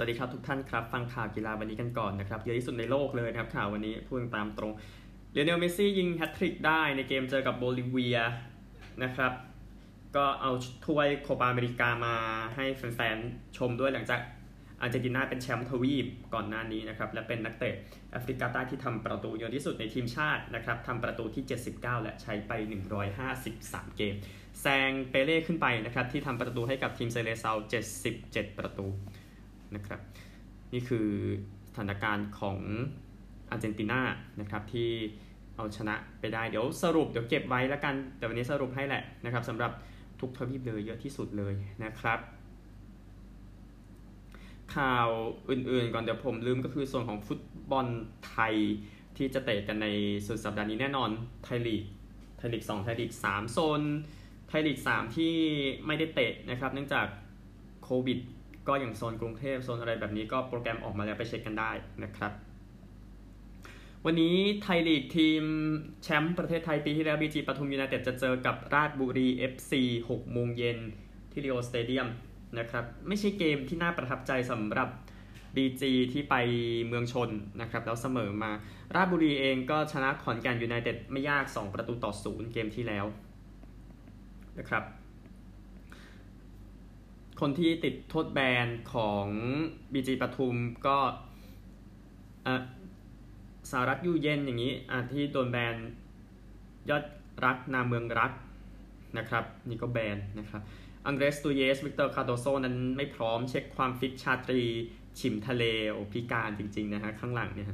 วัสดีครับทุกท่านครับ ฟังข่าวกีฬาวันนี้กันก่อนนะครับ เยอะที่สุดในโลกเลยนะครับข่าววันนี้พูดตามตรงลิโอเนลเมสซี่ยิงแฮตทริกได้ในเกมเจอกับโบลิเวียนะครับ ก็เอาถ้วยโคปาอเมริกามาให้แฟนๆ ชมด้วยหลังจากอาร์เจนตินาเป็นแชมป์ทวีปก่อนหน้านี้นะครับและเป็นนักเตะอเมริกาใต้ที่ทำประตูเยอะที่สุดในทีมชาตินะครับทำประตูที่ 79 และใช้ไป 153 เกม แซงเปเล่ขึ้นไปนะครับที่ทำประตูให้กับทีมเซเลเซา77 ประตู นะครับ นี่คือสถานการณ์ของอาร์เจนตินานะครับที่เอาชนะไปได้เดี๋ยวสรุปเดี๋ยวเก็บไว้แล้วกัน แต่วันนี้สรุปให้แหละนะครับสำหรับทุกทวีปเลยเยอะที่สุดเลยนะครับ ข่าวอื่นๆก่อนเดี๋ยวผมลืมก็คือส่วนของฟุตบอลไทยที่จะเตะกันในสุดสัปดาห์นี้แน่นอนไทยลีกไทยลีก2ไทยลีก3โซนไทยลีก3ที่ไม่ได้เตะนะครับ เนื่องจากโควิด ก็อย่างโซนกรุงเทพโซนอะไรแบบนี้ก็โปรแกรมออกมาแล้วไปเช็คกันได้นะครับ วันนี้ไทยลีกทีมแชมป์ประเทศไทยปีที่แล้วบีจีปทุมยูไนเต็ดจะเจอกับราชบุรี FC 6โมงเย็นที่ลีโอสเตเดียมนะครับไม่ใช่เกมที่น่าประทับใจสำหรับ BG ที่ไปเมืองชนนะครับแล้วเสมอมา ราชบุรีเองก็ชนะขอนแก่นยูไนเต็ดไม่ยาก 2 ประตูต่อศูนย์เกมที่แล้วนะครับ คนที่ติดโทษแบนของ BG ปทุมก็สารัฐยูเย็นอย่างนี้ที่โดนแบนยอดรักนาเมืองรักนะครับนี่ก็แบนนะครับอังเดรสตูเยสวิกเตอร์คาโดโซนั้นไม่พร้อมเช็คความฟิตชาตรีชิมทะเลโอพิการจริงๆนะฮะข้างหลังเนี่ย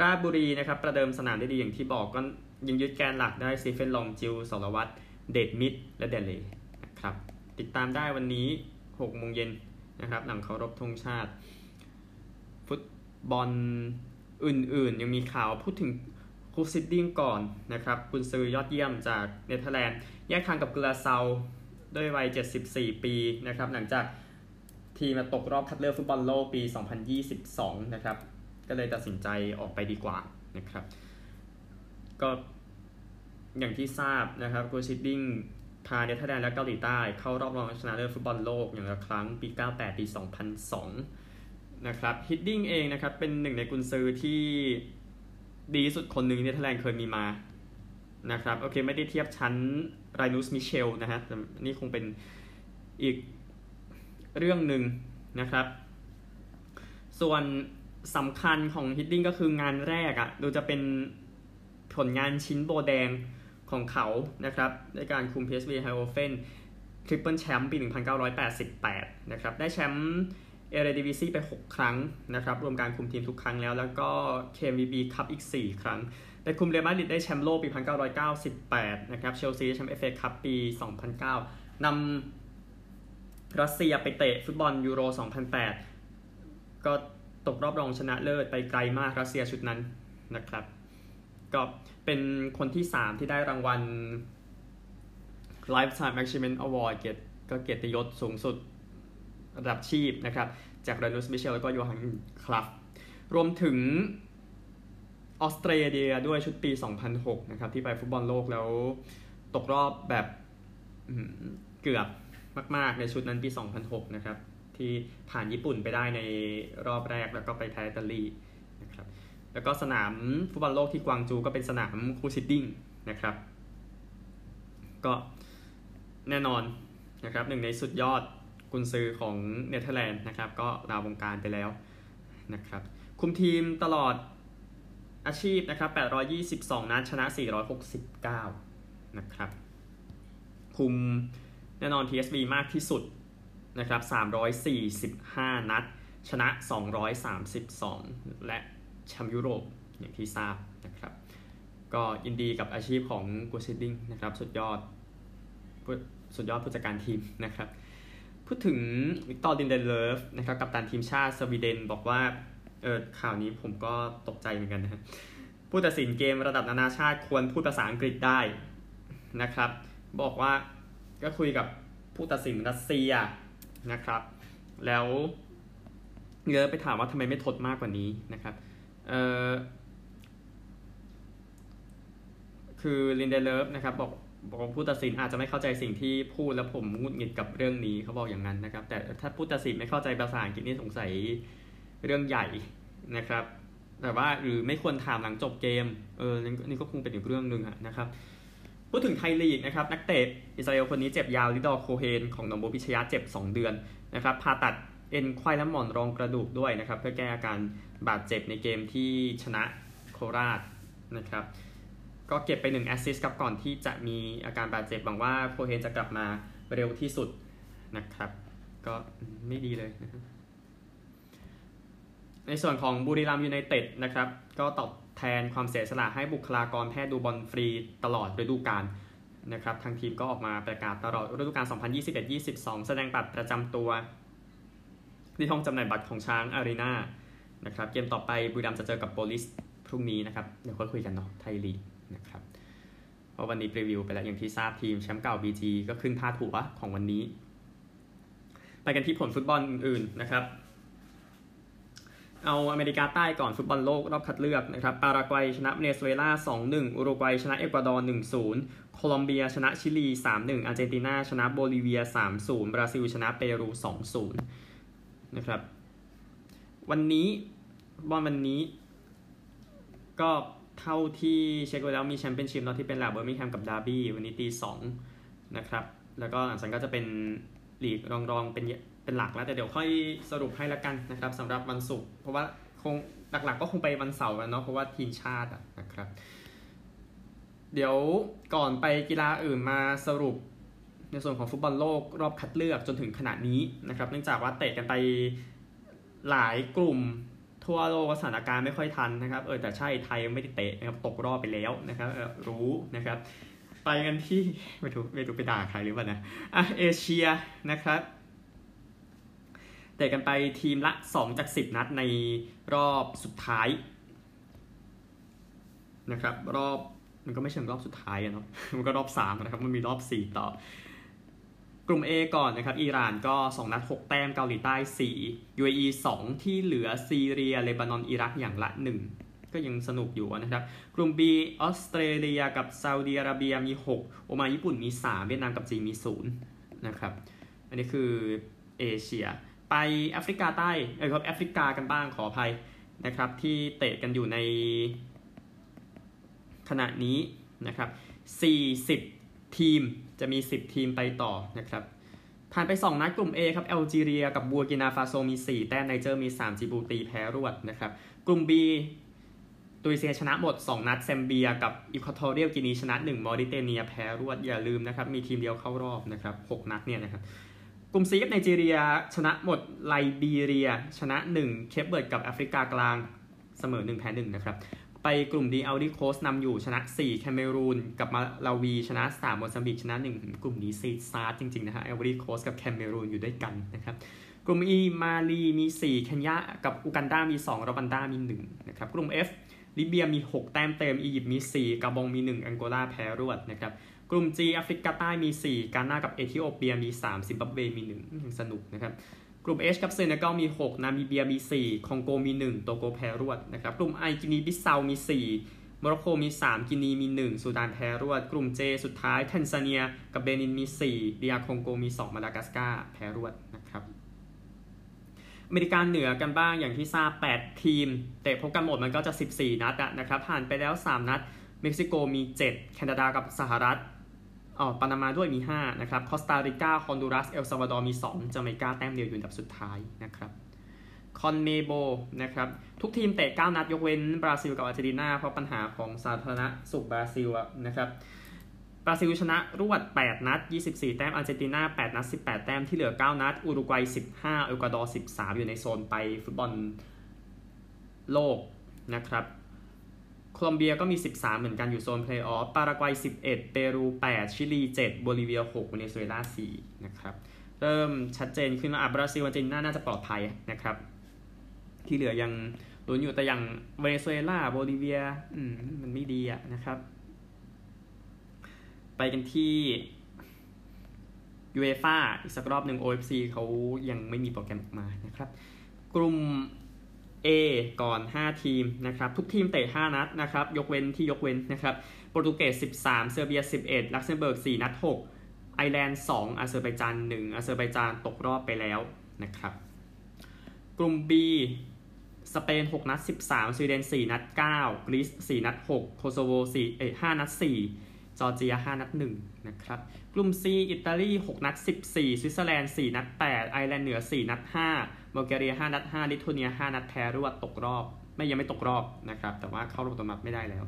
ราบุรีนะครับประเดิมสนามได้ดีอย่างที่บอกก็ยังยึดแกนหลักได้ซีเฟนลองจิวสรวัตรเดดมิดและเดเลนะครับติดตามได้วันนี้ 6โมงเย็นนะครับหลังเคารพธงชาติ ฟุตบอลอื่นๆ ยังมีข่าวพูดถึงคูซิดดิ้งก่อนนะครับคุณซื้อยอดเยี่ยมจากเนเธอร์แลนด์แยกทางกับกลาเซาด้วยวัย 74 ปีนะครับหลังจากทีมมาตกรอบคัดเลือกฟุตบอลโลกปี 2022 นะครับ ก็เลยตัดสินใจออกไปดีกว่านะครับ ก็อย่างที่ทราบนะครับกุสฮิดดิ้ง พาเนเธอร์แลนด์และเกาหลีใต้เข้ารอบรองชนะเลิศฟุตบอลโลกอย่างละครั้งปี 98 ปี 2002 นะครับฮิดดิ้งเองนะครับเป็นหนึ่งในกุนซือที่ดีสุดคนหนึ่งเนเธอร์แลนด์เคยมีมานะครับโอเคไม่ได้เทียบชั้นไรนุสมิเชลส์นะฮะนี่คงเป็นอีกเรื่องหนึ่งนะครับ ส่วนสำคัญของฮิดดิ้งก็คืองานแรกอะ่ะดูจะเป็นผลงานชิ้นโบแดง ของเขานะครับในการคุม PSV ไอนด์โฮเฟนทริปเปิลแชมป์ปี 1988 นะครับ ได้แชมป์เอเรดิวิซีไป 6 ครั้งนะครับ รวมการคุมทีมทุกครั้งแล้ว แล้วก็ KVB คัพอีก 4 ครั้งได้คุมเรอัลมาดริดได้แชมป์โลกปี 1998 นะครับ เชลซีแชมป์เอฟเอคัพปี 2009 นำรัสเซียไปเตะฟุตบอลยูโร 2008 ก็ตกรอบรองชนะเลิศไปไกลมากรัสเซียชุดนั้นนะครับ ก็เป็นคนที่ 3 ที่ได้รางวัล Lifetime Achievement Award เกียรติก็เกียรติยศสูงสุดระดับชีพนะครับ จากรานุสมิเชลแล้วก็โยฮันคลับรวมถึงออสเตรเลียด้วยชุดปี 2006 นะครับ ที่ไปฟุตบอลโลกแล้วตกรอบแบบเกือบมากๆ ในชุดนั้นปี 2006 นะครับ ที่ผ่านญี่ปุ่นไปได้ในรอบแรกแล้วก็ไปแพ้อิตาลี แล้วก็สนามฟุตบอลโลกที่กวางจูก็เป็นสนามกุสฮิดดิ้งนะครับ ก็แน่นอนนะครับหนึ่งในสุดยอดกุนซือของเนเธอร์แลนด์นะครับ ก็ลาวงการไปแล้วนะครับ คุมทีมตลอดอาชีพนะครับ 822 นัดชนะ 469 นะครับ คุมแน่นอน TSV มากที่สุดนะครับ 345 นัด ชนะ 232 และ แชมป์ยุโรปอย่างที่ทราบนะครับ ก็ยินดีกับอาชีพของกูซิดดิ้งนะครับ สุดยอดสุดยอดผู้จัดการทีมนะครับ พูดถึงวิกตอร์ลินเดเลิฟนะครับกัปตันทีมชาติสวีเดนบอกว่าเออข่าวนี้ผมก็ตกใจเหมือนกันนะผู้ตัดสินเกมระดับนานาชาติควรพูดภาษาอังกฤษได้นะครับ บอกว่าก็คุยกับผู้ตัดสินรัสเซียนะครับ แล้วเยอะไปถามว่าทำไมไม่ทดมากกว่านี้นะครับ เออคือลินเดเลิฟนะครับบอกบอกว่าผู้ตัดสินอาจจะไม่เข้าใจสิ่งที่พูดแล้วผมงุดหงิดกับเรื่องนี้เขาบอกอย่างนั้นนะครับ แต่ถ้าผู้ตัดสินไม่เข้าใจภาษาอังกฤษนี่สงสัยเรื่องใหญ่นะครับ แต่ว่าหรือไม่ควรถามหลังจบเกมเออนี่ก็คงเป็นอีกเรื่องหนึ่งนะครับพูดถึงไทยลีกนะครับ นักเตะอิสราเอลคนนี้เจ็บยาวลิดอร์โคเฮนของนองโบพิชยะเจ็บ 2 เดือนนะครับผ่าตัด เอ็นควายและหมอนรองกระดูกด้วยนะครับ เพื่อแก้อาการบาดเจ็บในเกมที่ชนะโคราชนะครับ ก็เก็บไป1แอสซิสต์กับก่อนที่จะมีอาการบาดเจ็บหวังว่าโคเฮนจะกลับมาเร็วที่สุดนะครับ ก็ไม่ดีเลยนะครับในส่วนของบุรีรัมย์ยูไนเต็ดนะครับ ก็ตอบแทนความเสียสละให้บุคลากรแพทย์ดูบอลฟรีตลอดฤดูกาลนะครับ ทางทีมก็ออกมาประกาศตลอดฤดูกาล 2021-22 แสดงบัตรประจำตัว ที่ห้องจำหน่ายบัตรของช้างอารีนานะครับเกมต่อไปบุรีรัมย์จะเจอกับโปลิศพรุ่งนี้นะครับเดี๋ยวค่อยคุยกันเนาะไทยลีกนะครับเพราะวันนี้รีวิวไปแล้วอย่างที่ทราบทีมแชมป์เก่า BG ก็ขึ้นพาดหัวของวันนี้ ไปกันที่ผลฟุตบอลอื่นๆนะครับ เอาอเมริกาใต้ก่อนฟุตบอลโลกรอบคัดเลือกนะครับปารากวัยชนะเวเนซุเอลา 2-1 อุรุกวัยชนะเอกวาดอร์ 1-0 โคลอมเบียชนะชิลี 3-1 อาร์เจนตินาชนะโบลิเวีย 3-0 บราซิลชนะเปรู 2-0 นะครับ วันนี้บอลวันนี้ ก็เท่าที่เช็คไว้แล้วมีแชมเปี้ยนชิพเนาะที่เป็นแลบเบอร์มิงแฮมกับดาร์บี้วันนี้ตีสองนะครับ แล้วก็หลังจากก็จะเป็นลีกรองรองเป็นเป็นหลักแล้วแต่เดี๋ยวค่อยสรุปให้ละกันนะครับสำหรับวันศุกร์เพราะว่าคงหลักๆก็คงไปวันเสาร์กันเนาะเพราะว่าทีมชาตินะครับ เดี๋ยวก่อนไปกีฬาอื่นมาสรุป ในส่วนของฟุตบอลโลกรอบคัดเลือกจนถึงขณะนี้นะครับเนื่องจากว่าเตะกันไปหลายกลุ่มทั่วโลกสถานการณ์ไม่ค่อยทันนะครับเออแต่ใช่ไทยไม่ได้เตะนะครับตกรอบไปแล้วนะครับรู้นะครับไปกันที่ไม่ถูกไม่ถูกไปด่าใครหรือเปล่านะอะเอเชียนะครับเตะกันไปทีมละ 2 จาก 10 นัดในรอบสุดท้ายนะครับรอบมันก็ไม่เชิงรอบสุดท้ายเนาะมันก็รอบ3นะครับมันมีรอบ 4 ต่อ กลุ่ม A ก่อนนะครับ อิหร่านก็ 2 นัด 6 แต้ม เกาหลีใต้ 4 UAE 2 ที่เหลือซีเรีย เลบานอน อิรัก อย่างละ 1 ก็ยังสนุกอยู่นะครับ กลุ่ม B ออสเตรเลียกับซาอุดีอาระเบียมี 6 โอมานญี่ปุ่นมี 3 เวียดนามกับจีนมี 0 นะครับ อันนี้คือเอเชีย ไปแอฟริกาใต้ เออครับแอฟริกากันบ้างขออภัยนะครับ ที่เตะกันอยู่ในขณะนี้นะครับ 40 ทีม จะมี 10 ทีมไปต่อนะครับ ผ่านไป 2 นัดกลุ่ม A ครับแอลจีเรียกับบูร์กินาฟาโซมี 4 แต้มไนเจอร์มี 3 จิบูตีแพ้รวดนะครับ กลุ่ม B ตูนิเซียชนะหมด 2 นัดแซมเบีย กับอิเควทอเรียลกินีชนะ 1 มอริเตเนียแพ้รวดอย่าลืมนะครับ มีทีมเดียวเข้ารอบนะครับ 6 นัดเนี่ยนะครับกลุ่ม C กับไนจีเรียชนะหมดไลบีเรีย ชนะ 1 เคปเวิร์ดกับแอฟริกากลางเสมอ1แพ้1นะครับ ไปกลุ่ม D ไอวอรีโคสต์นำอยู่ชนะ 4 แคเมรูนกับมาลาวีชนะ 3 โมซัมบิกชนะ 1 กลุ่มนี้ซีซาร์จริง ๆ นะฮะไอวอรีโคสต์กับแคเมรูนอยู่ด้วยกันนะครับกลุ่ม E มาลีมี 4 เคนยากับอูกันดามี 2รวันดามี 1 นะครับ กลุ่ม F ลิเบียมี 6 แต้มเต็มอียิปต์มี 4กาบองมี 1 อังโกลาแพ้รวดนะครับกลุ่ม G แอฟริกาใต้มี 4 กานากับเอธิโอเปียมี 3 ซิมบับเวมี1สนุกนะครับ กลุ่ม H กับเซเนกัลมี 6 นามิเบียมี 4 คองโกมี 1 โตโกแพ้รวดนะครับ กลุ่ม I กินีบิสเซามี 4 โมร็อกโกมี 3 กินีมี 1 ซูดานแพ้รวด กลุ่ม J สุดท้ายแทนซาเนีย กับเบนินมี 4 DR คองโกมี 2 มาดากัสการ์แพ้รวดนะครับอเมริกาเหนือกันบ้างอย่างที่ทราบ 8 ทีม เตะพบกันหมดมันก็จะ 14 นัดนะครับผ่านไปแล้ว 3 นัด เม็กซิโกมี 7 แคนาดากับสหรัฐ อ๋อปานามาด้วยมี 5 นะครับ คอสตาริกา ฮอนดูรัส เอลซาวาดอร์ มี 2จาเมกาแต้มเดียวอยู่อันดับสุดท้ายนะครับ CONMEBOL นะครับ ทุกทีมเตะ 9 นัดยกเว้นบราซิลกับอาร์เจนตินาเพราะปัญหาของสาธารณสุขบราซิลนะครับบราซิลชนะรวด 8 นัด 24 แต้มอาร์เจนตินา8นัด 18 แต้มที่เหลือ 9 นัด อุรุกวัย 15เอกวาดอร์ 13 อยู่ในโซนไปฟุตบอลโลกนะครับ โคลอมเบียก็มี 13 เหมือนกันอยู่โซนเพลย์ออฟ ปารากวัย 11 เปรู 8 ชิลี 7โบลิเวีย 6เวเนซุเอลา 4 นะครับ เริ่มชัดเจนขึ้นมาบราซิลอาร์เจนตินาน่าจะปลอดภัยนะครับ ที่เหลือยังลุ้นอยู่แต่อย่างเวเนซุเอลาโบลิเวียมันไม่ดีอะนะครับ ไปกันที่ยูเอฟ่าอีกสักรอบหนึ่ง OFC เขายังไม่มีโปรแกรมออกมานะครับ กลุ่ม A ก่อน 5 ทีมนะครับทุกทีมเตะ 5 นัดนะครับยกเว้นที่ยกเว้นนะครับโปรตุเกส 13 เซอร์เบีย 11 ลักเซมเบิร์ก 4 นัด 6 ไอร์แลนด์ 2อาเซอร์ไบจาน 1อาเซอร์ไบจานตกรอบไปแล้วนะครับกลุ่ม B สเปน 6 นัด 13 สวีเดน 4 นัด 9 กรีซ 4 นัด 6 โคโซโว4เอ้ย5นัด 4 จอร์เจีย 5 นัด 1 นะครับ กลุ่ม C อิตาลี 6 นัด 14 สวิตเซอร์แลนด์ 4 นัด 8 ไอร์แลนด์เหนือ 4 นัด 5 บัลแกเรีย 5 นัด5ลิทัวเนีย 5 นัดแพ้รวดตกรอบ ไม่ยังไม่ตกรอบนะครับ แต่ว่าเข้ารอบอัตโนมัติไม่ได้แล้ว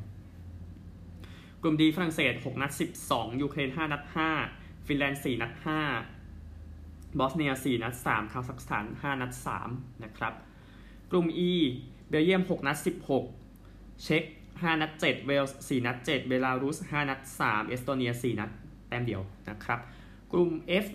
กลุ่ม D ฝรั่งเศส 6 นัด 12 ยูเครน 5 นัด 5 ฟินแลนด์ 4 นัด 5 บอสเนีย 4 นัด 3 คาซัคสถาน 5 นัด 3 นะครับ กลุ่ม E เบลเยียม 6 นัด 16 เช็ก5 นัด 7 เวลส์4นัด 7 เบลารุส 5 นัด 3 เอสโตเนีย 4 นัด แต้มเดียวนะครับ กลุ่ม F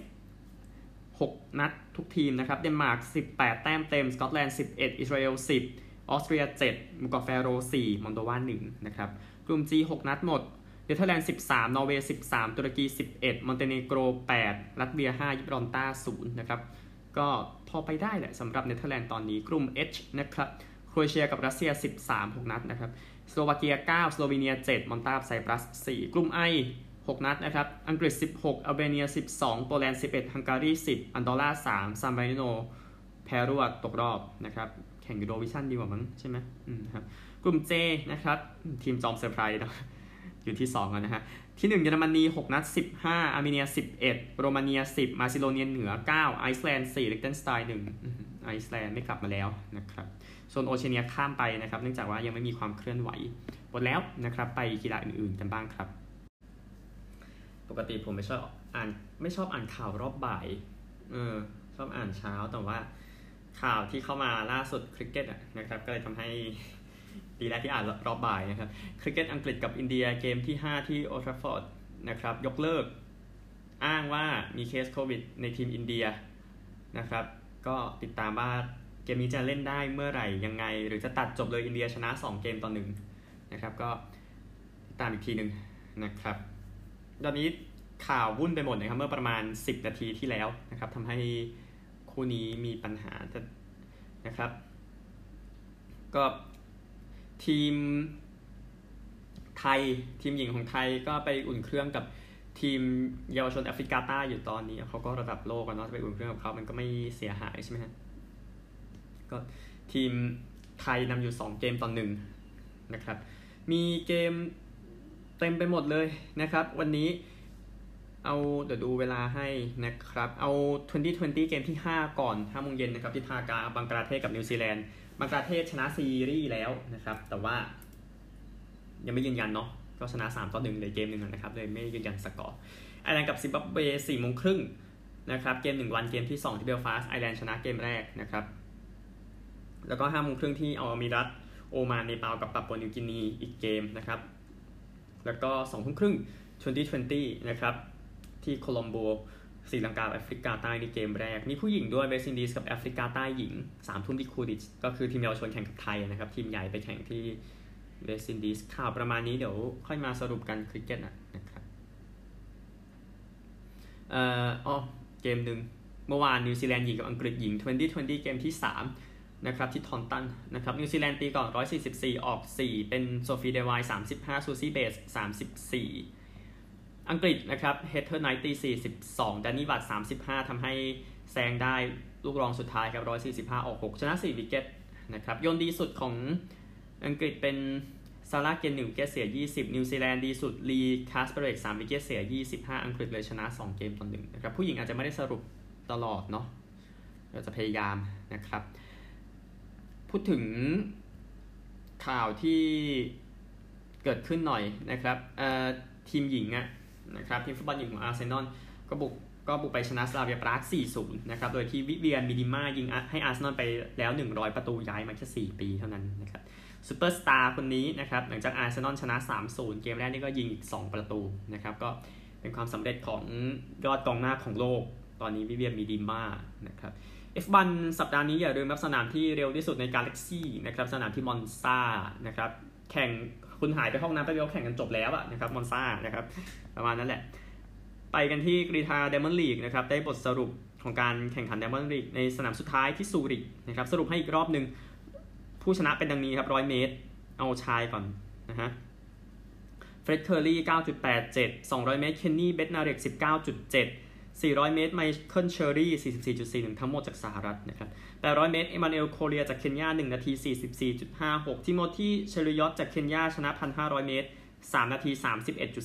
6 นัด ทุกทีมนะครับ เดนมาร์ก 18 แต้มเต็ม สกอตแลนด์ 11 อิสราเอล 10 ออสเตรีย 7หมู่เกาะแฟโร 4 มอลโดวา 1 นะครับ กลุ่ม G 6 นัดหมด เนเธอร์แลนด์ 13 นอร์เวย์ 13 ตุรกี 11 มอนเตเนโกร 8 ลัตเวีย 5 ยิบรอลตาร์ 0 นะครับ ก็พอไปได้แหละสำหรับเนเธอร์แลนด์ตอนนี้ กลุ่ม H นะครับโครเอเชียกับรัสเซีย 13 6 นัดนะครับ สโลวาเกีย 9 สโลวีเนีย 7 มอลตาไซปรัส 4 กลุ่ม I 6 นัดนะครับ อังกฤษ 16อัลเบเนีย 12 โปแลนด์ 11 ฮังการี 10 อันดอร่า 3 ซานมาริโน แพ้รวดตกรอบนะครับ แข่งยูโรวิชั่นดีกว่ามั้งใช่ไหมอืมครับ กลุ่ม J นะครับ ทีมจอมเซอร์ไพรส์นะอยู่ที่2กันนะฮะ ที่ 1 เยอรมนี 6 นัด 15 อาร์เมเนีย 11 โรมาเนีย 10 มาซิโดเนียเหนือ 9 ไอซ์แลนด์4ลิกเทนสไตน์1ไอซ์แลนด์ไม่กลับมาแล้วนะครับส่วนโอเชียเนียข้ามไปนะครับ เนื่องจากว่ายังไม่มีความเคลื่อนไหว หมดแล้วนะครับ ไปกีฬาอื่นๆกันบ้างครับ ปกติผมไม่ชอบอ่านไม่ชอบอ่านข่าวรอบบ่ายเออชอบอ่านเช้าแต่ว่าข่าวที่เข้ามาล่าสุดคริกเก็ตนะครับก็เลยทำให้ดีแล้วที่อ่านรอบบ่ายนะครับคริกเก็ตอังกฤษกับอินเดียเกมที่ 5 ที่โอลด์แทรฟฟอร์ดนะครับยกเลิกอ้างว่ามีเคสโควิดในทีมอินเดียนะครับก็ติดตามว่าเกมนี้จะเล่นได้เมื่อไหร่ยังไง หรือจะตัดจบเลยอินเดียชนะ 2 เกมต่อหนึ่งนะครับก็ติดตามอีกทีหนึ่งนะครับ ตอนนี้ข่าววุ่นไปหมดนะครับ เมื่อประมาณ 10 นาทีที่แล้วนะครับทำให้คู่นี้มีปัญหานะครับ ก็ทีมไทยทีมหญิงของไทยก็ไปอุ่นเครื่องกับทีมเยาวชนแอฟริกาใต้อยู่ตอนนี้เขาก็ระดับโลกกันเนาะจะไปอุ่นเครื่องกับเขามันก็ไม่เสียหายใช่ไหมฮะก็ทีมไทยนำอยู่ 2 เกมต่อหนึ่งนะครับ มีเกม เต็มไปหมดเลยนะครับ วันนี้เอาเดี๋ยวดูเวลาให้นะครับ เอา 2020 เกมที่ 5 ก่อน5โมงเย็นนะครับที่ธากาบังกลาเทศกับนิวซีแลนด์บังกลาเทศชนะซีรีส์แล้วนะครับ แต่ว่ายังไม่ยืนยันเนาะก็ชนะ3ต่อ1เลยเกมหนึ่งนะครับเลยไม่ยืนยันสกอร์ไอร์แลนด์กับซิมบับเว4โมงครึ่งนะครับเกม 1 วันเกมที่ 2 ที่เบลฟาสต์ไอร์แลนด์ชนะเกมแรกนะครับ แล้วก็5โมงครึ่งที่อามิรัตโอมานเนปาลกับปาปัวนิวกินีอีกเกมนะครับ แล้วก็2ทุ่มครึ่ง2020 นะครับ ที่โคลอมโบศรีลังกาแอฟริกาใต้ในเกมแรก มีผู้หญิงด้วยเวสต์อินดีสกับแอฟริกาใต้หญิง3ทุ่มที่คูดิชก็คือทีมเยาวชนแข่งกับไทยนะครับ ทีมใหญ่ไปแข่งที่เวสต์อินดีสข่าวประมาณนี้เดี๋ยวค่อยมาสรุปกันคริกเก็ตนะครับเอ่ออ๋อเกมหนึ่งเมื่อวานนิวซีแลนด์หญิงกับอังกฤษหญิง 2020 เกมที่ 3 นะครับที่ทอนตันนะครับนิวซีแลนด์ตีก่อน 144 ออก 4 เป็นโซฟีเดวาย35 ซูซี่เบส 34 อังกฤษนะครับเฮเธอร์ไนท์ตี42ดานนี่วัต35ทำให้แซงได้ลูกรองสุดท้ายครับ 145 ออก 6 ชนะ 4 วิกเก็ตนะครับโยนดีสุดของอังกฤษเป็นซาร่าเกนหนึ่งวิกเก็ตเสีย 20 นิวซีแลนด์ดีสุดลีคาสเปเรก3วิกเก็ตเสีย 25 อังกฤษเลยชนะ 2 เกมต่อหนึ่งนะครับผู้หญิงอาจจะไม่ได้สรุปตลอดเนาะเราจะพยายามนะครับ พูดถึงข่าวที่เกิดขึ้นหน่อยนะครับทีมหญิงอะนะครับทีมฟุตบอลหญิงของอาร์เซนอลก็บุกก็บุกไปชนะสลาเวียปราก4-0 นะครับ โดยที่วิเวียนมิดิมายิงให้อาร์เซนอลไปแล้ว 100 ประตูย้ายมาแค่ 4 ปีเท่านั้นนะครับซูเปอร์สตาร์คนนี้นะครับ หลังจากอาร์เซนอลชนะ 3-0 เกมแรกนี่ก็ยิงอีก 2 ประตูนะครับ ก็เป็นความสำเร็จของยอดกองหน้าของโลก ตอนนี้วิเวียนมิดิมานะครับ F1 สัปดาห์นี้อย่าลืมรับสนามที่เร็วที่สุดในกาแล็กซี่นะครับสนามที่มอนซานะครับแข่งคุณหายไปห้องน้ำไปเดียวแข่งกันจบแล้วอะนะครับมอนซานะครับประมาณนั้นแหละ ไปกันที่กรีธา Diamond League นะครับได้บทสรุปของการแข่งขัน Diamond League ในสนามสุดท้ายที่ซูริกนะครับสรุปให้อีกรอบหนึ่งผู้ชนะเป็นดังนี้ครับร้อยเมตร เอาชายก่อนนะฮะเฟรดเคอร์ลี่ 9.87 200 เมตร เคนนี่ เบตนาเร็ก19.7 400 เมตรไมเคิลเชอรี่ 44.41 ทั้งหมดจากสหรัฐนะครับ 800 เมตรเอมานูเอลโคเรียจากเคนยา 1 นาที 44.56 ทิโมธีเชลิยอตจากเคนยาชนะ 1,500 เมตร 3 นาที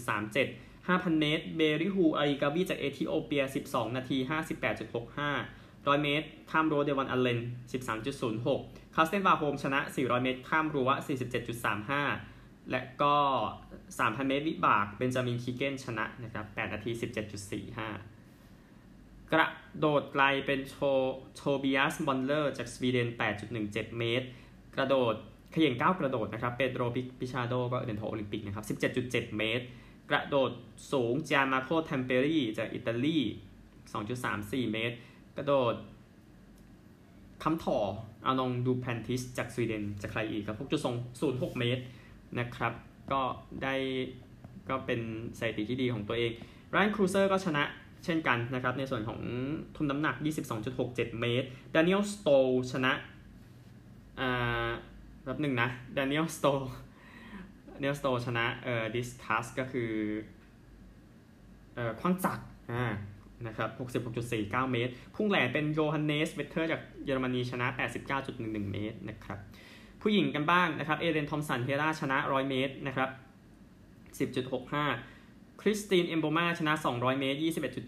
31.37 5,000 เมตร เบริฮูอาริกาบีจากเอธิโอเปีย 12 นาที 58.65 100 เมตร ข้ามรั้วเดวันอัลเลน 13.06 คาสเตนวาโฮมชนะ 400 เมตร ข้ามรั้ว 47.35 และก็ 3,000 เมตรวิบาก เบนจามิน คีเกน ชนะนะครับ 8 นาที 17.45 กระโดดไกลเป็นโชโชบิอัสบอนเลอร์จากสวีเดน 8.17 เมตร กระโดดขย่งก้าวกระโดดนะครับเปโดรปิชาโดก็เหรียญทองโอลิมปิกนะครับ 17.7 เมตร กระโดดสูงจามาโคเทมเปรีจากอิตาลี 2.34 เมตร กระโดดค้ำถ่ออาร์มานด์ดูแพลนทิสจากสวีเดนจากใครอีกครับ6.06 เมตรนะครับ ก็ได้ก็เป็นสถิติที่ดีของตัวเอง ไรอันครูเซอร์ก็ชนะ เช่นกันนะครับในส่วนของทุ่มน้ำหนัก 22.67 เมตรดานิเอลสโตชนะอ่าแบบหนึ่งนะดานิเอลสโตเนลสโตชนะเอ่อ discus ก็คือเอ่อขว้างจักรอ่านะครับ66.49 เมตร พุ่งแหลนเป็นโยฮันเนสเวเทอร์จากเยอรมนีชนะ 89.11 เมตรนะครับผู้หญิงกันบ้างนะครับเอเรนทอมสันเฮราชนะ 100 เมตรนะครับ10.65 คริสตินเอมโบมาชนะ 200 เมตร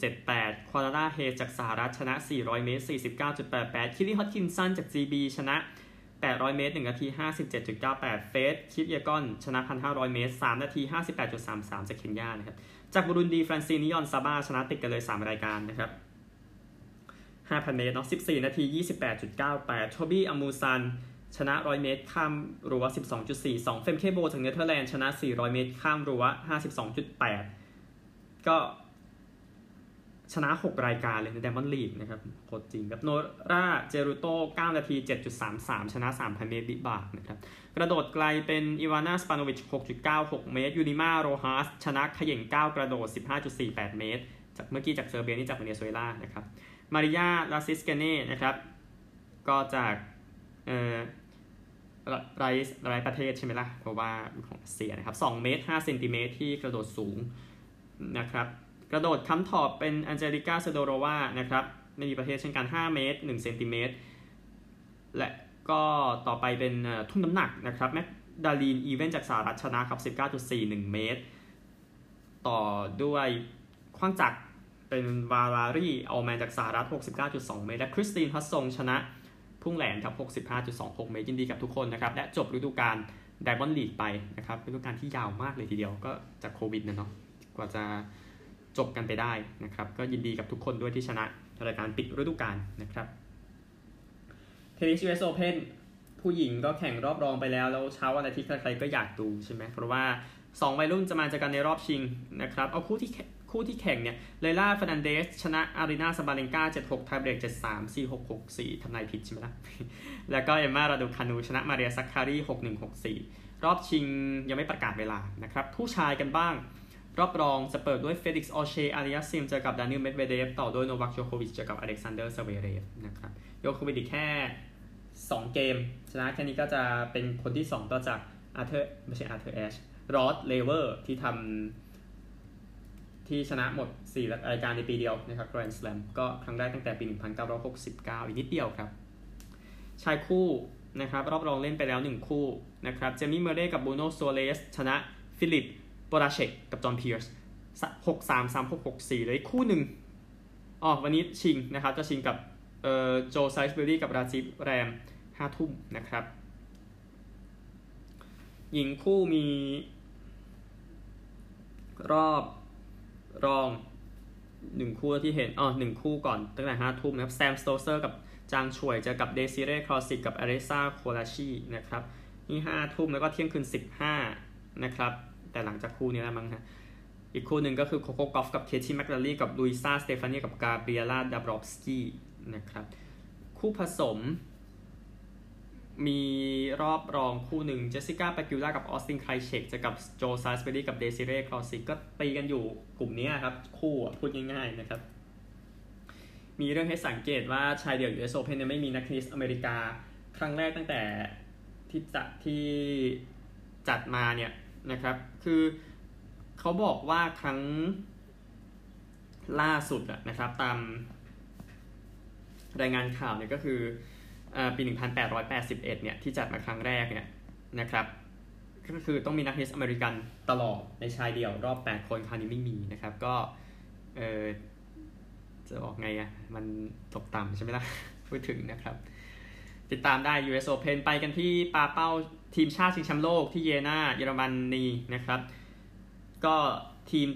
21.78 ควาราเฮจากสหรัฐชนะ 400 เมตร 49.88 คีลี่ฮอดจ์คินสันจาก GB ชนะ 800 เมตร 1 นาที 57.98 เฟสคิปเยกอน ชนะ 1,500 เมตร 3 นาที 58.33 จากเคนยานะครับ จากบุรุนดี ฟรานซินิยอน ซาบาชนะติดกันเลย 3 รายการนะครับ 5,000 เมตรเนาะ14 นาที 28.98 โทบี้อามูซันชนะ 100 เมตร ข้ามรั้ว12.42 เฟมเคโบจากเนเธอร์แลนด์ ชนะ 400 เมตร ข้ามรั้ว52.8 ก็ชนะ 6 รายการเลยใน Diamond League นะครับโคตรจริงครับโนราเจรุโต9นาที 7.33 ชนะ3,000เมตรวิบากนะครับกระโดดไกลเป็นอีวานาสปานโนวิช 6.96 เมตร ยูนิมาโรฮาส ชนะขย่งก้าวกระโดด 15.48 เมตร จากเมื่อกี้จากเซอร์เบียนี่จากเวเนซุเอลานะครับมาริยาลาซิสเกเน่นะครับก็จากเอ่อไร้ไร้ประเทศใช่ไหมล่ะเพราะว่าของรัสเซียนะครับ2เมตร5เซนติเมตรที่กระโดดสูง นะครับ กระโดดค้ำถ่อเป็นอันเจลิก้าเซโดโรวานะครับไม่มีประเทศเช่นกัน 5 เมตร1เซนติเมตรและก็ต่อไปเป็นทุ่มน้ำหนักนะครับแมคดาลีน อีเวนจากสหรัฐชนะครับ 19.41 เมตร ต่อด้วยขว้างจักรเป็นวาลารีออแมนจากสหรัฐ 69.2 เมตร และคริสตินฮัสซงชนะ พุ่งแหลนครับ 65.26 เมตร ยินดีกับทุกคนนะครับ และจบฤดูกาล Diamond League ไปนะครับฤดูกาลที่ยาวมากเลยทีเดียวก็จากโควิดนะเนาะ กว่าจะจบกันไปได้นะครับ ก็ยินดีกับทุกคนด้วยที่ชนะรายการปิดฤดูกาลนะครับเทนนิส US Openผู้หญิงก็แข่งรอบรองไปแล้ว แล้วเช้าวันอาทิตย์ใครๆก็อยากดูใช่ไหมเพราะว่า2วัยรุ่นจะมาเจอกันในรอบชิงนะครับ เอาคู่ที่คู่ที่แข่งเนี่ยเลล่าเฟอร์นันเดส ชนะอารีนาซาบาเลนกา7-6ไทยเบรก7-3 4-6 6-4ทำนายผิดใช่ไหมล่ะ แล้วก็เอมมาราดูคานูชนะมาเรียซักคารี6-1 6-4 รอบชิงยังไม่ประกาศเวลานะครับ ผู้ชายกันบ้าง รอบรองจะเปิดด้วยเฟลิกซ์ออเชอาริยาซิมเจอกับดานิลเมดเวเดฟต่อด้วยโนวัคโจโควิชเจอกับอเล็กซานเดอร์เซเวเรฟนะครับยอโควิชแค่ 2 เกม ชนะแค่นี้ก็จะเป็นคนที่ 2 ต่อจากอาร์เธอร์ไม่ใช่อาร์เธอร์แอชร็อดเลเวอร์ที่ทำที่ชนะหมด 4 รายการในปีเดียวนะครับ Grand Slam ก็ครั้งแรกตั้งแต่ปี 1969 อีกนิดเดียวครับ ชายคู่นะครับรอบรองเล่นไปแล้ว 1 คู่นะครับเจมี่เมอร์เรย์กับบรูโนซัวเรสชนะฟิลิป โพลาเซกกับจอห์นเพียร์สหกสามสามหกหกสี่เลยคู่หนึ่งอ๋อวันนี้ชิงนะครับ จะชิงกับเอ่อโจไซส์เบอรี่กับราจิฟแรมห้าทุ่มนะครับ หญิงคู่มี รอบรองหนึ่งคู่ที่เห็นอ๋อหนึ่งคู่ก่อนตั้งแต่ห้าทุ่มนะครับแซมสโตเซอร์กับจางช่วยเจอกับเดซิเร่คราฟซิกกับอเล็กซ่ากัวราชีนะครับนี่ห้าทุ่มแล้วก็เที่ยงคืนสิบห้านะครับ แต่หลังจากคู่นี้แล้วมั้งฮะอีกคู่หนึ่งก็คือโคโค่กอล์ฟกับเคที่แม็คแนลลี่กับลุยซาสเตฟานีกับกาเบรียลาดาบรอฟสกี้นะครับคู่ผสม มีรอบรองคู่หนึ่งเจสสิก้าเปกูล่ากับออสตินไครเช็กจะกับโจซอลส์บรีกับเดซิเร่คราฟซิกก็ตีกันอยู่กลุ่มนี้ครับ คู่พูดง่ายๆนะครับ มีเรื่องให้สังเกตว่าชายเดี่ยว US Open เนี่ยไม่มีนักเทนนิสอเมริกา ครั้งแรกตั้งแต่ที่จัดที่จัดมาเนี่ย นะครับ คือเขาบอกว่าครั้งล่าสุดนะครับ ตามรายงานข่าวเนี่ยก็คืออปี 1881 เนี่ยที่จัดมาครั้งแรกเนี่ยนะครับก็คือต้องมีนักเทนนิสอเมริกันตลอดในชายเดี่ยวรอบ 8 คนคราวนี้ไม่มีนะครับ ก็เออจะบอกไงอะ่ะ มันตกต่ำใช่ไหมล่ะ พูดถึงนะครับ ติดตามได้ US Open ไปกันที่ปาเป้า ทีมชาติชิงแชมป์โลกที่เยนาเยอรมนีนะครับ ก็ทีม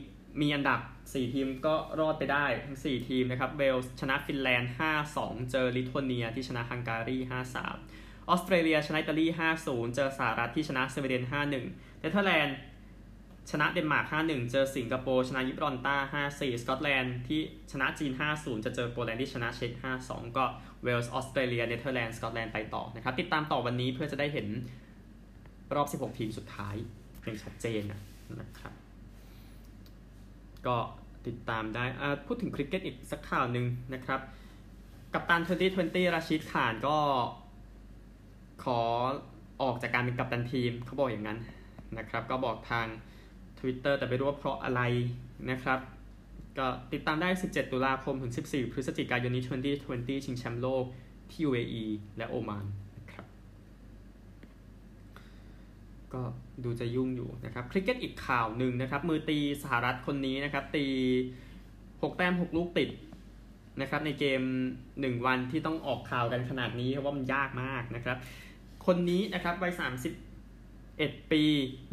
มีอันดับ 4 ทีมก็รอดไปได้ทั้ง 4 ทีมนะครับเวลส์ชนะฟินแลนด์ 5-2 เจอลิทัวเนียที่ชนะฮังการี 5-3 ออสเตรเลียชนะอิตาลี 5-0 เจอสหรัฐที่ชนะสวีเดน 5-1 เนเธอร์แลนด์ชนะเดนมาร์ก 5-1 เจอสิงคโปร์ ชนะยิบรอลตาร์ 5-4 สกอตแลนด์ที่ชนะจีน 5-0 จะเจอโปแลนด์ที่ชนะเช็ก 5-2 ก็เวลส์ ออสเตรเลีย เนเธอร์แลนด์ สกอตแลนด์ไปต่อนะครับ ติดตามต่อวันนี้เพื่อจะได้เห็น รอบ 16 ทีมสุดท้ายอย่างชัดเจนนะครับ ก็ติดตามได้พูดถึงคริกเก็ตอีกสักข่าวหนึ่งนะครับ กัปตัน 2020 ราชิดข่านก็ขอออกจากการเป็นกัปตันทีมเขาบอกอย่างนั้นนะครับ ก็บอกทาง Twitter แต่ไม่รู้ว่าเพราะอะไรนะครับ ก็ติดตามได้ 17 ตุลาคมถึง 14 พฤศจิกายนนี้ 2020 ชิงแชมป์โลกที่ UAE และโอมานนะครับ ก็ดูจะยุ่งอยู่นะครับคริกเก็ตอีกข่าวหนึ่งนะครับ มือตีสหรัฐคนนี้นะครับ ตี 6 แต้ม 6 ลูกติดนะครับ ในเกม 1 วันที่ต้องออกข่าวกันขนาดนี้เพราะว่ามันยากมากนะครับ คนนี้นะครับวัย31 ปี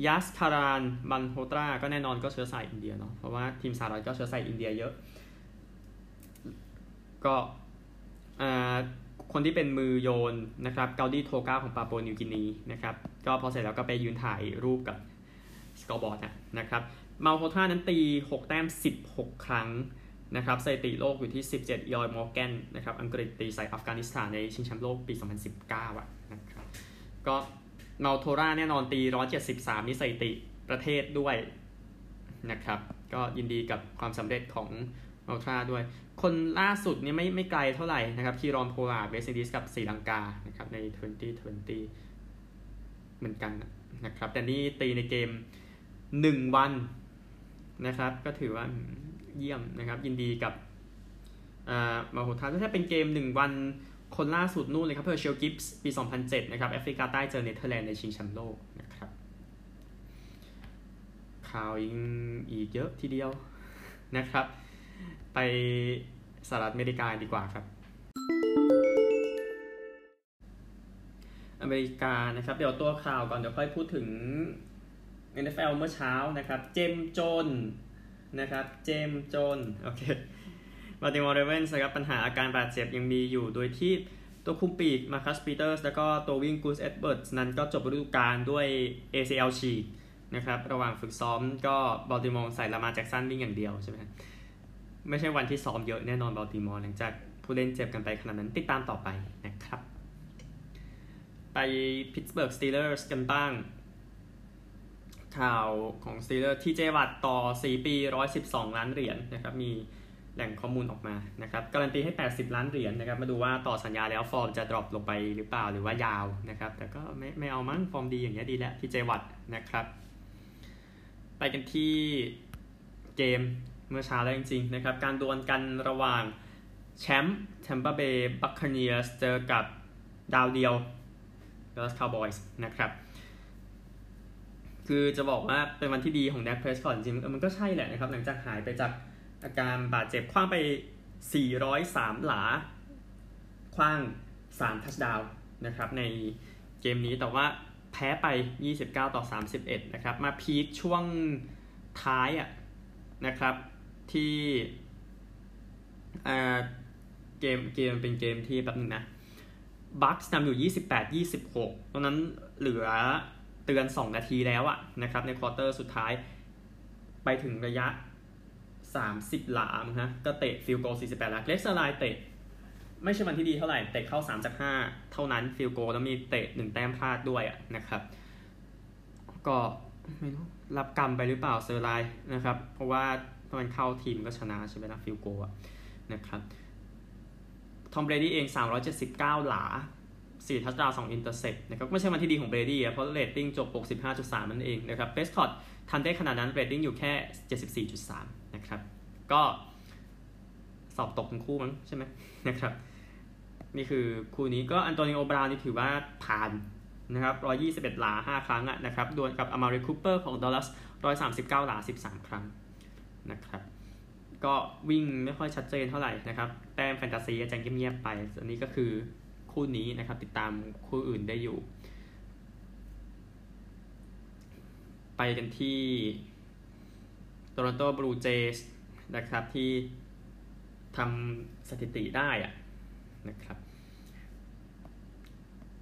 จัสคารานมัลโฮตราก็แน่นอนก็เชื้อสายอินเดียเนาะเพราะว่าทีมสหรัฐก็เชื้อสายอินเดียเยอะ ก็อ่า คนที่เป็นมือโยนนะครับเกาดีโทก้าของปาปัวนิวกินีนะครับก็พอเสร็จแล้วก็ไปยืนถ่ายรูปกับสกอร์บอร์ดนะครับมัลโฮตรานั้นตี 6 แต้ม 16 ครั้งนะครับสถิติโลกอยู่ที่ 17 อีออยน์มอร์แกนนะครับอังกฤษตีใส่อัฟกานิสถานในชิงแชมป์โลกปี 2019อะนะครับก็มาโทราแน่นอนตี 173 นี่สถิติประเทศด้วยนะครับก็ยินดีกับความสำเร็จของมาทราด้วย คนล่าสุดนี่ไม่ไม่ไกลเท่าไหร่นะครับคีรอนโพลาเวสต์อินดีสกับศรีลังกานะครับใน 2020 เหมือนกันนะครับ แต่นี่ตีในเกม 1 วันนะครับ ก็ถือว่าเยี่ยมนะครับ ยินดีกับมัลโฮตราถ้าเป็นเกม 1 วันคนล่าสุดนู่นเลยครับเฮอร์เชลกิบส์ปี 2007 นะครับแอฟริกาใต้เจอเนเธอร์แลนด์ในชิงแชมป์โลกนะครับ ข่าวอีกเยอะทีเดียวนะครับ ไปสหรัฐอเมริกาดีกว่าครับ อเมริกานะครับ เดี๋ยวตัวข่าวก่อน เดี๋ยวค่อยพูดถึง NFL เมื่อเช้านะครับ เจมโจนนะครับ เจมโจนโอเคบัลติมอร์เรเวนส์นะครับ ปัญหาอาการบาดเจ็บยังมีอยู่โดยที่ตัวคุมปีกมาคัสปีเตอร์สแล้วก็ตัววิ่งกูสเอ็ดเบิร์ตนั้นก็จบฤดูกาลด้วย ACL ฉีกนะครับ ระหว่างฝึกซ้อมก็บัลติมอร์ใส่ลามาแจ็กสันวิ่งอย่างเดียวใช่ไหม ไม่ใช่วันที่ซ้อมเยอะแน่นอนบัลติมอร์หลังจากผู้เล่นเจ็บกันไปขนาดนั้นติดตามต่อไปนะครับ ไปพิตต์สเบิร์กสตีเลอร์สกันบ้าง ข่าวของสตีเลอร์ทีเจวัตต์ต่อ 4 ปี 112 ล้านเหรียญนะครับ มีแหล่งข้อมูลออกมานะครับ การันตีให้ 80 ล้านเหรียญนะครับ มาดูว่าต่อสัญญาแล้วฟอร์มจะ drop ลงไปหรือเปล่าหรือว่ายาวนะครับ แต่ก็ไม่ไม่เอามั้งฟอร์มดีอย่างเงี้ยดีแล้วทีเจวัตต์นะครับ ไปกันที่เกม เมื่อเช้าแล้วจริงๆนะครับการดวลกันระหว่างแชมป์แทมปาเบย์บัคคาเนียร์สเจอกับดาวเดียวดัลลัสคาวบอยส์นะครับ คือจะบอกว่าเป็นวันที่ดีของแดกเพรสก่อนจริงมันก็ใช่แหละนะครับ หลังจากหายไปจากอาการบาดเจ็บคว้างไป 403 หลา คว้าง 3 ทัชดาวนะครับ ในเกมนี้แต่ว่าแพ้ไป 29 ต่อ 31 นะครับ มาพีคช่วงท้ายอะนะครับ ที่เกมเกมเป็นเกมที่แบบนึงนะบัคส์นำอยู่ 28 26ตรงนั้นเหลือเตือน 2 นาทีแล้วอะนะครับ ในควอเตอร์สุดท้ายไปถึงระยะ 30 หลามฮะก็เตะ field goal 48หลาเกร็กเซอร์ไลน์เตะ ไม่ใช่วันที่ดีเท่าไหร่ เตะเข้า 3 จาก 5 เท่านั้น field goal แล้วมีเตะ 1 แต้มพลาดด้วยนะครับ ก็ไม่รู้รับกรรมไปหรือเปล่าเซอร์ไลน์นะครับ เพราะว่า มันเข้าทีมก็ชนะใช่ไหมนะ field goal อะนะครับทอมเบรดี้เอง 379 หลา 4 touchdown 2 intercept นะครับไม่ใช่วันที่ดีของเบรดี้เพราะเรตติ้งจบ 65.3 นั่นเองนะครับเพรสคอตต์ทำได้ขนาดนั้นเรตติ้งอยู่แค่ 74.3 นะครับ ก็สอบตกทั้งคู่มั้งใช่ไหมนะครับนี่คือคู่นี้ก็อันโตนิโอบราวนี่ถือว่าผ่านนะครับ121 หลา 5 ครั้งอะนะครับดวลกับอมาริคูเปอร์ของดัลลัส139 หลา 13 ครั้ง นะครับ ก็วิ่งไม่ค่อยชัดเจนเท่าไหร่นะครับ แต้มแฟนตาซีอาจะเงียบๆไป อันนี้ก็คือคู่นี้นะครับ ติดตามคู่อื่นได้อยู่ ไปกันที่โตลอนโตบลูเจสนะครับที่ทำสถิติได้อะนะครับ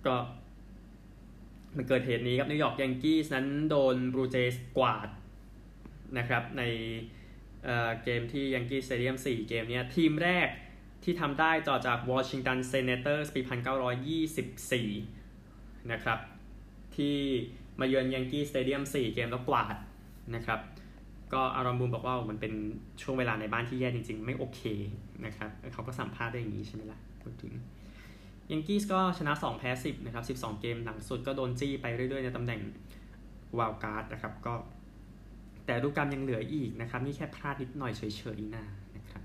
ก็มันเกิดเหตุนี้ครับนิวยอร์กยังกี้นั้นโดนบลูเจย์สกวาดนะครับใน เกมที่ยังกี้สเตเดียม4เกมเนี้ทีมแรกที่ทำได้ต่อจากวอชิงตันเซเนเตอร์ปี 1924 นะครับ ที่มาเยือนยังกี้สเตเดียม4 เกมแล้วกวาดนะครับ ก็อารอนบูนบอกว่ามันเป็นช่วงเวลาในบ้านที่แย่จริง ๆ ไม่โอเคนะครับเขาก็สัมภาษณ์ได้อย่างนี้ใช่ไหมล่ะพูดถึงยังกี้ก็ชนะ 2 แพ้ 10 นะครับ 12 เกมหลังสุดก็โดนจี้ไปเรื่อย ๆ ในตำแหน่ง wild card นะครับก็ แต่โปรแกรมยังเหลืออีกนะครับ นี่แค่พลาดนิดหน่อยเฉยๆนะนะครับ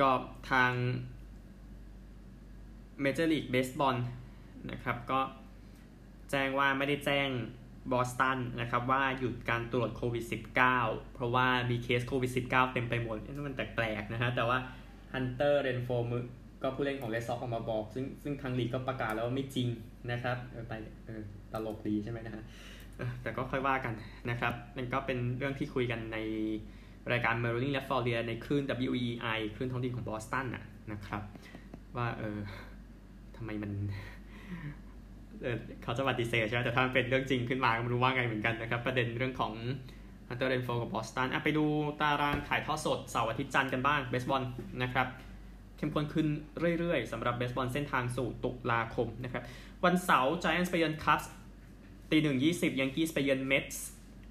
ก็ทางเมเจอร์ลีกเบสบอลนะครับก็แจ้งว่าไม่ได้แจ้งบอสตันนะครับว่าหยุดการตรวจโควิด -19 เพราะว่ามีเคสโควิด -19 เต็มไปหมดนี่มันแปลกๆนะฮะแต่ว่าฮันเตอร์เรนโฟรก็ผู้เล่นของเรดซ็อกซ์ออกมาบอก ซึ่งซึ่งทางลีกก็ประกาศแล้วว่าไม่จริงนะครับ ไปเออตลกดีใช่ไหมนะฮะ แต่ก็ค่อยว่ากันนะครับ มันก็เป็นเรื่องที่คุยกันในรายการ Merloni และ Fauria ในคลื่น WEEI คลื่นท้องถิ่นของบอสตันนะครับ ว่าเออทำไมมันเออเขาจะปฏิเสธใช่ไหมแต่ถ้ามันเป็นเรื่องจริงขึ้นมาก็ไม่รู้ว่าไงเหมือนกันนะครับ ประเด็นเรื่องของฮันเตอร์เรนโฟรกับบอสตันไปดูตารางถ่ายทอดสดเสาร์อาทิตย์จันทร์กันบ้างเบสบอลนะครับเข้มข้นขึ้นเรื่อยๆสำหรับเบสบอลเส้นทางสู่ตุลาคมนะครับ วันเสาร์ Giants ไปเยือนคัพส์ ตีหนึ่งยี่สิบยังกี้ไปเยือนเมตส์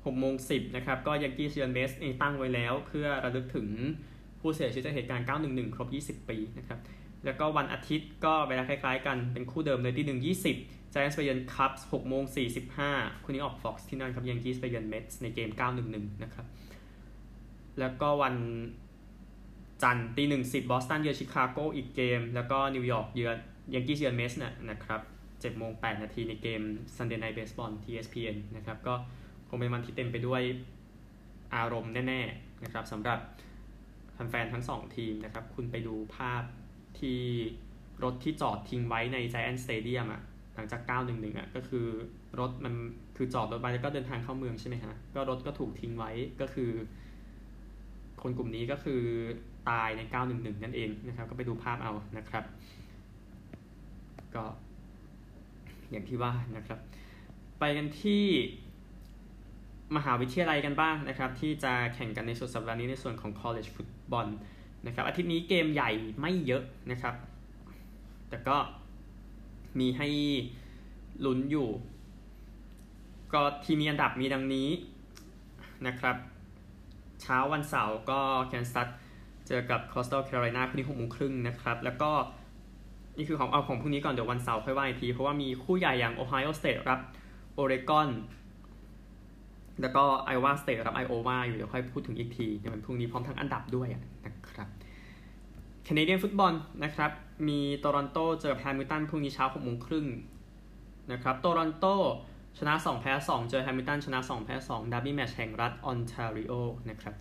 หกโมงสิบนะครับก็ยังกี้เยือนเมตส์ตั้งไว้แล้ว เพื่อระลึกถึงผู้เสียชีวิตจากเหตุการณ์ 911 ครบ 20 ปีนะครับแล้วก็วันอาทิตย์ก็เวลาคล้ายๆกันเป็นคู่เดิมเลยตีหนึ่งยี่สิบ Giants ไปเยือนคัพส์หกโมงสี่สิบห้าคู่นี้ออก Fox ที่นั่นครับยังกี้ไปเยือนเมตส์ในเกม911นะครับ แล้วก็วันจันทร์ตีหนึ่งสิบบอสตันเยือนชิคาโกอีกเกม แล้วก็นิวยอร์กเยือนยังกี้เยือนเมตส์นะนะครับ เจ็ดโมงแปดนาทีในเกม Sunday Night Baseball ที่ ESPN นะครับก็คงเป็นวันที่เต็มไปด้วยอารมณ์แน่ๆนะครับสำหรับแฟนๆทั้งสองทีมนะครับ คุณไปดูภาพที่รถที่จอดทิ้งไว้ใน Giant Stadium อะหลังจาก 911อะก็คือรถมันคือจอดรถไว้แล้วก็เดินทางเข้าเมืองใช่ไหมฮะก็รถก็ถูกทิ้งไว้ก็คือ คนกลุ่มนี้ก็คือตายใน 911 นั่นเองนะครับ ก็ไปดูภาพเอานะครับ ก็ อย่างที่ว่านะครับ ไปกันที่มหาวิทยาลัยกันบ้างนะครับ ที่จะแข่งกันในสุดสัปดาห์นี้ในส่วนของ college football นะครับอาทิตย์นี้เกมใหญ่ไม่เยอะนะครับ แต่ก็มีให้ลุ้นอยู่ ก็ทีมมีอันดับมีดังนี้นะครับ เช้าวันเสาร์ก็แคนซัสเจอกับคอสตัลแคโรไลนาคู่นี้หกโมงครึ่งนะครับ แล้วก็ นี่คือของเอาของพรุ่งนี้ก่อนเดี๋ยววันเสาร์ค่อยว่าอีกที เพราะว่ามีคู่ใหญ่อย่างโอไฮโอสเตทรับโอเรกอนแล้วก็ไอโอวาสเตทรับไอโอวาอยู่เดี๋ยวค่อยพูดถึงอีกทีในวันพรุ่งนี้พร้อมทั้งอันดับด้วยนะครับ Canadian football นะครับ มีโตรอนโตเจอแฮมิลตันพรุ่งนี้เช้าหกโมงครึ่งนะครับโตรอนโตชนะ 2 แพ้ 2 เจอแฮมิลตันชนะ 2 แพ้2ดาร์บี้แมตช์แห่งรัฐออนแทริโอนะครับ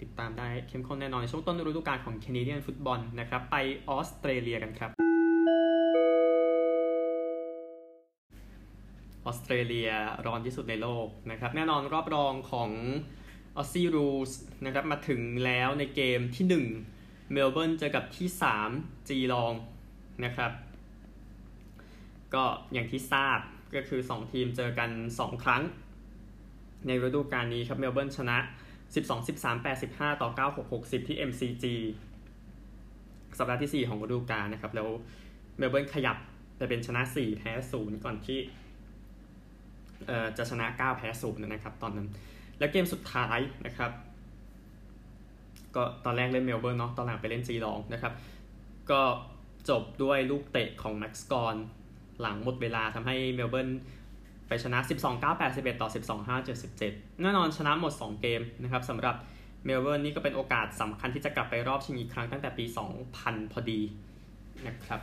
ติดตามได้เข้มข้นแน่นอนในช่วงต้นฤดูกาลของ Canadian football นะครับไปออสเตรเลียกันครับ ออสเตรเลียร้อนที่สุดในโลกนะครับ แน่นอนรอบรองของAussie rules นะครับมาถึงแล้วในเกมที่ 1 เมลเบิร์นเจอกับที่ 3 จีลองนะครับ ก็อย่างที่ทราบก็คือ 2 ทีมเจอกัน 2 ครั้ง ในฤดูกาลนี้ครับเมลเบิร์นชนะ 12 13 85 ต่อ 9 6 60 ที่ MCG สัปดาห์ที่ 4 ของฤดูกาลนะครับ แล้วเมลเบิร์นขยับไปเป็นชนะ 4 แพ้ 0 ก่อนที่ จะชนะ 9 แพ้0นะครับตอนนั้น แล้วเกมสุดท้ายนะครับก็ตอนแรกเล่นเมลเบิร์นเนาะตอนหลังไปเล่นจีลองนะครับ ก็จบด้วยลูกเตะของแม็กซ์กอว์นหลังหมดเวลาทำให้เมลเบิร์นไปชนะ 12 9 81ต่อ 12 5 77 แน่นอนชนะหมด 2 เกมนะครับสำหรับเมลเบิร์นนี่ก็เป็นโอกาสสำคัญที่จะกลับไปรอบชิงอีกครั้งตั้งแต่ปี 2000 พอดีนะครับ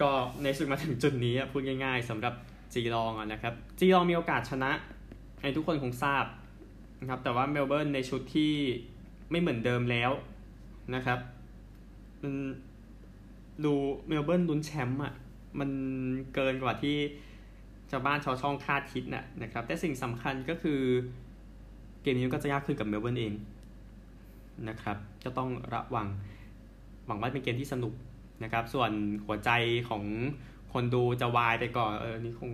ก็ในสุดมาถึงจุดนี้พูดง่ายๆสำหรับ จีลองนะครับจีลองมีโอกาสชนะให้ทุกคนคงทราบนะครับแต่ว่าเมลเบิร์นในชุดที่ไม่เหมือนเดิมแล้วนะครับมันดูเมลเบิร์นลุ้นแชมป์อะมันเกินกว่าที่ชาวบ้านชาวช่องคาดคิดนะนะครับ แต่สิ่งสำคัญก็คือเกมนี้ก็จะยากขึ้นกับเมลเบิร์นเองนะครับจะต้องระวังหวังว่าเป็นเกมที่สนุกนะครับ ส่วนหัวใจของ คนดูจะวายไปก่อนเออนี่คง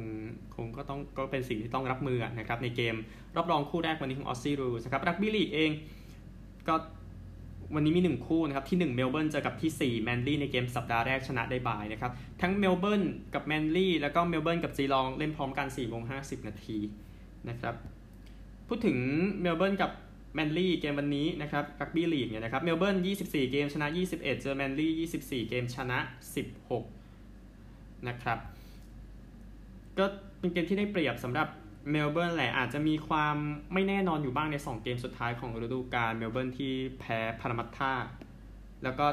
คงก็ต้องก็เป็นสิ่งที่ต้องรับมือนะครับในเกมรอบรองคู่แรกวันนี้ของ Aussie rules ครับรักบี้ลีกเองก็วันนี้มี 1 คู่นะครับที่ 1 เมลเบิร์นเจอกับที่ 4 แมนลี่ในเกมสัปดาห์แรกชนะได้ bye นะครับ ทั้งเมลเบิร์นกับแมนลี่แล้วก็เมลเบิร์นกับจีลองเล่นพร้อมกัน4โมง50 นาทีนะครับ พูดถึงเมลเบิร์นกับแมนลี่เกมวันนี้นะครับรักบี้ลีกเนี่ยนะครับเมลเบิร์น24 เกมชนะ 21 เจอแมนลี่24 เกมชนะ 16 นะครับ ก็เป็นเกมที่ได้เปรียบสำหรับเมลเบิร์นแหละอาจจะมีความไม่แน่นอนอยู่บ้างใน 2 เกมสุดท้ายของฤดูกาลเมลเบิร์นที่แพ้พารามัตตาแล้วก็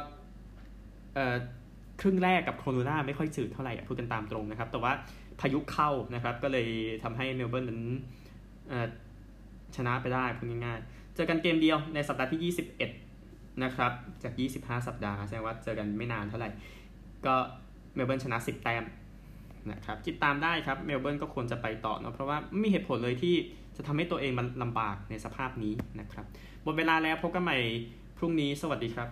ครึ่งแรกกับโครนูลลาไม่ค่อยจืดเท่าไหร่พูดกันตามตรงนะครับ แต่ว่าพายุเข้านะครับก็เลยทำให้เมลเบิร์นนั้นชนะไปได้พูดง่ายๆ เจอกันเกมเดียวในสัปดาห์ที่ 21 นะครับ จาก 25 สัปดาห์แสดงว่าเจอกันไม่นานเท่าไหร่ ก็ เมลเบิร์นชนะ 10 แต้มนะครับติดตามได้ครับเมลเบิร์นก็ควรจะไปต่อเนาะเพราะว่าไม่มีเหตุผลเลยที่จะทำให้ตัวเองมันลำบากในสภาพนี้นะครับหมดเวลาแล้วพบกันใหม่พรุ่งนี้สวัสดีครับ